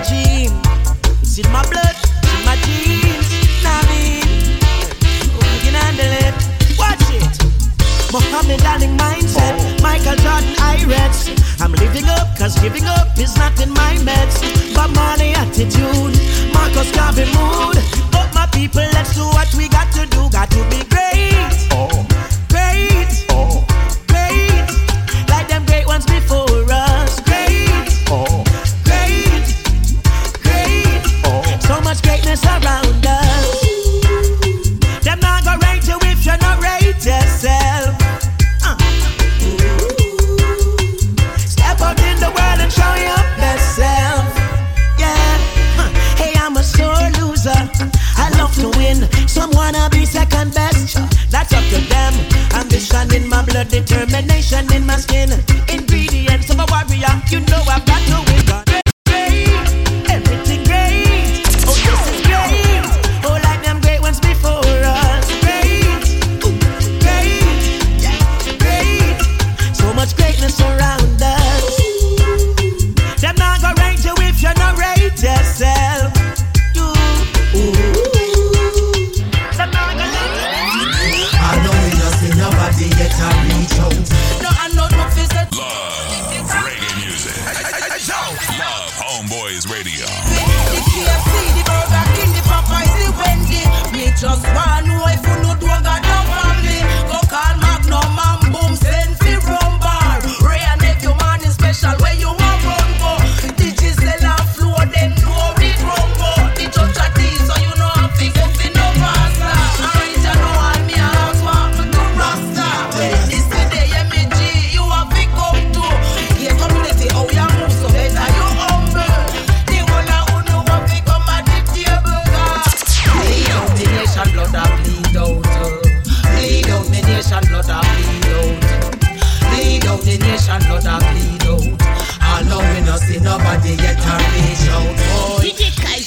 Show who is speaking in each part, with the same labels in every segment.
Speaker 1: regime. It's in my blood, it's in my genes. Nah, mean, we can handle it. Watch it. Muhammad Ali mindset, Michael Jordan I I'm living up, cause giving up is not in my meds. But money attitude, Marcus Garvey mood. But my people, let's do what we got to do. Got to be. Great.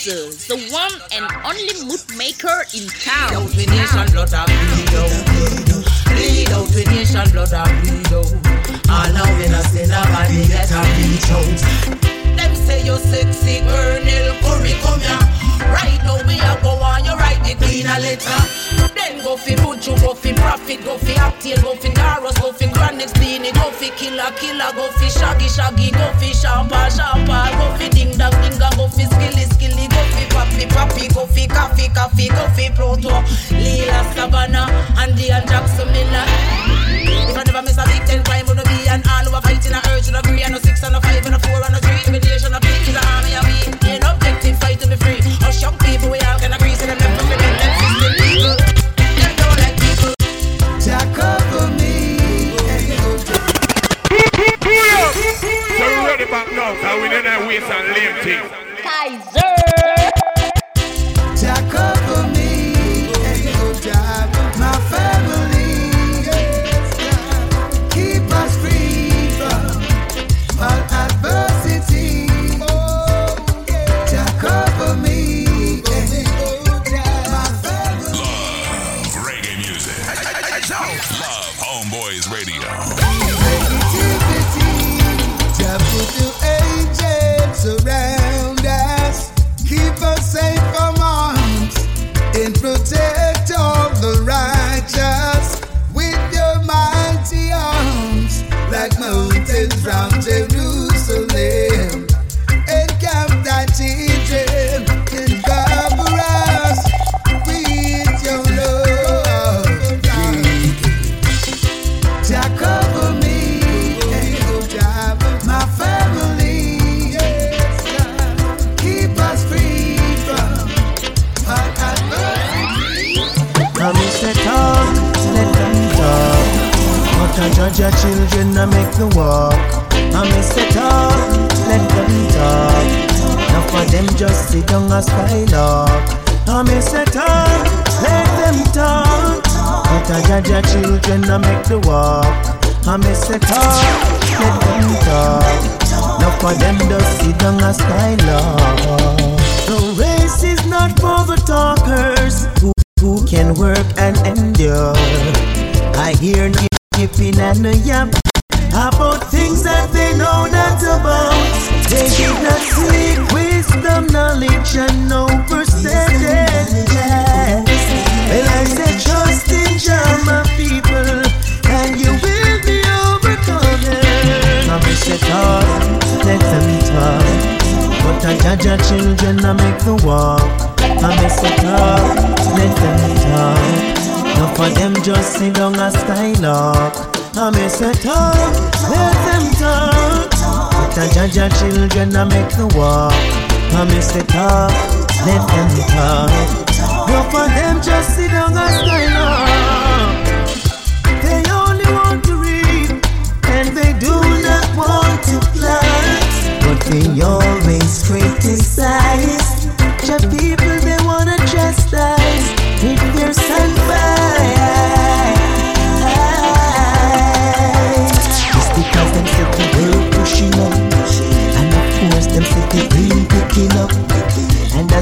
Speaker 2: DJ the one and only mood maker in town.
Speaker 3: a bleed out. The nation, blood a bleed out.
Speaker 4: I know we not see nobody yet I reach out.
Speaker 3: Them say you sexy, Colonel Curry, come here. Right now we are go on, you write the queen a letter. Then go fi Buju, go fi Profit, go fi Actail, go fi Daros, go fi Grand Next go fi Killer, Killer, go fi Shaggy, Shaggy, go fi Shampa, Shampa, go fi Ding Koffee, go fi Proto, Lila, Savannah, Andy and Jackson Miller. If I never miss a big ten crime, would be an all over fighting a urge and a three and a six and a five and a four and a three. Imitation of peak is a army of me. Ain't objective fight to be free. Us young people, we all can agree, so them never forget them system people. Them don't like people.
Speaker 4: Jack over me.
Speaker 5: So we ready back now, cause we didn't waste and lame thing.
Speaker 2: Kaiser.
Speaker 1: I judge your children, I make the walk. I miss the talk, let them talk. Now for them just sit down a skylark. I miss the talk, let them talk. But I judge your children, I make the walk. I miss the talk, let them talk. Now for them just sit down a skylark. The race is not for the talkers who, who can work and endure. I hear no yipping and a yap about things that they know not about. They did not seek wisdom.
Speaker 6: knowledge, nation overstated. Yeah. Well, I say trust in Jah, my people, and you will be overcome. Now we say talk, let them talk. But I judge your children, I make the walk. Miss it them for them just sit down a skylark. I miss it talk, let them talk. But judge your children, I make the walk. I miss it talk, let them talk. Not for them just sit down a skylark.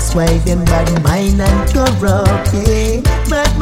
Speaker 6: Why them bad mind and corrupt, yeah. Bad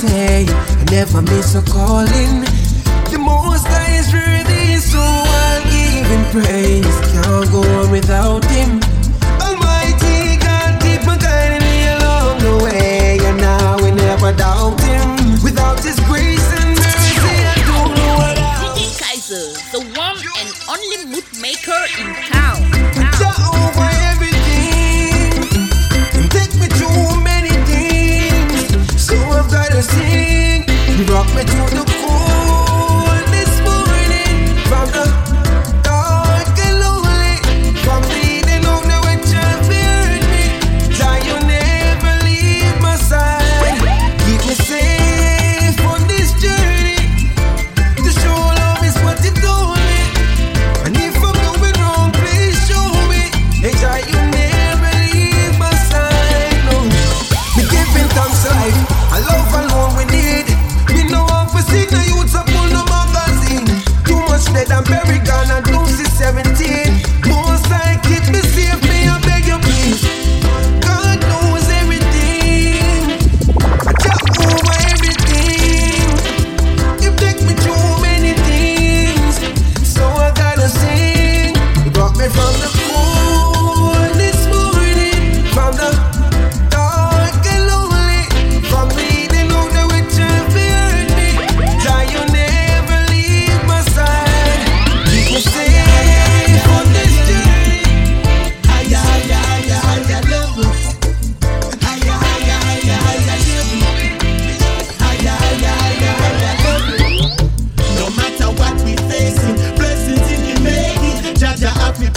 Speaker 7: say, I never miss a calling. The most high is worthy, so I'll give him praise. Can't go on without him. Almighty God, keep on guiding me along the way. And now we never doubt him. Without his grace and mercy, I don't know what I
Speaker 2: DJ Kaiser, the one and only mood maker in town.
Speaker 7: Me through the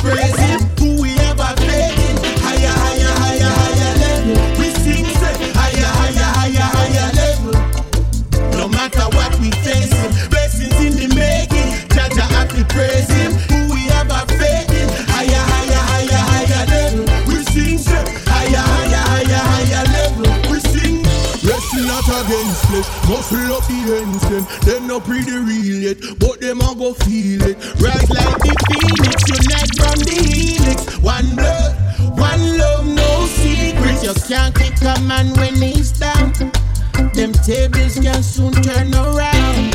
Speaker 8: Happy praising who we ever faking. Higher, higher, higher, higher level. We sing say higher, higher, higher, higher level. No matter what we facing, blessings in the making. Jaja happy praising who we ever faking. Higher, higher, higher, higher level. We sing say higher, higher, higher, higher level. We sing. Wrestle not against flesh, muscle up against them. Them not pretty real yet, but them a go feel it. Rise like can't kick a man when he's down. Them tables can soon turn around.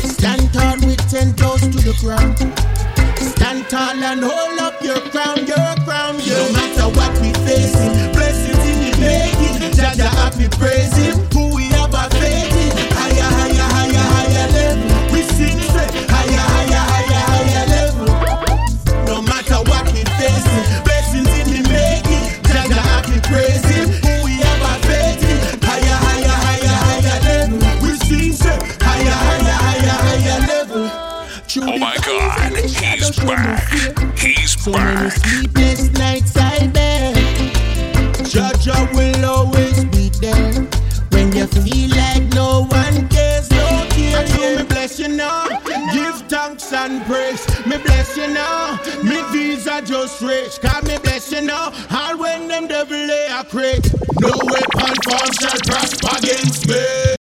Speaker 8: Stand tall with ten toes to the ground. Stand tall and hold up your crown, your crown. Yeah. No matter what we facing, blessings in the making. Jaja happy praising who and praise. Me bless you now, me visa just rich. God me bless you now, all when them devil lay a crate. No weapon form shall prosper against me.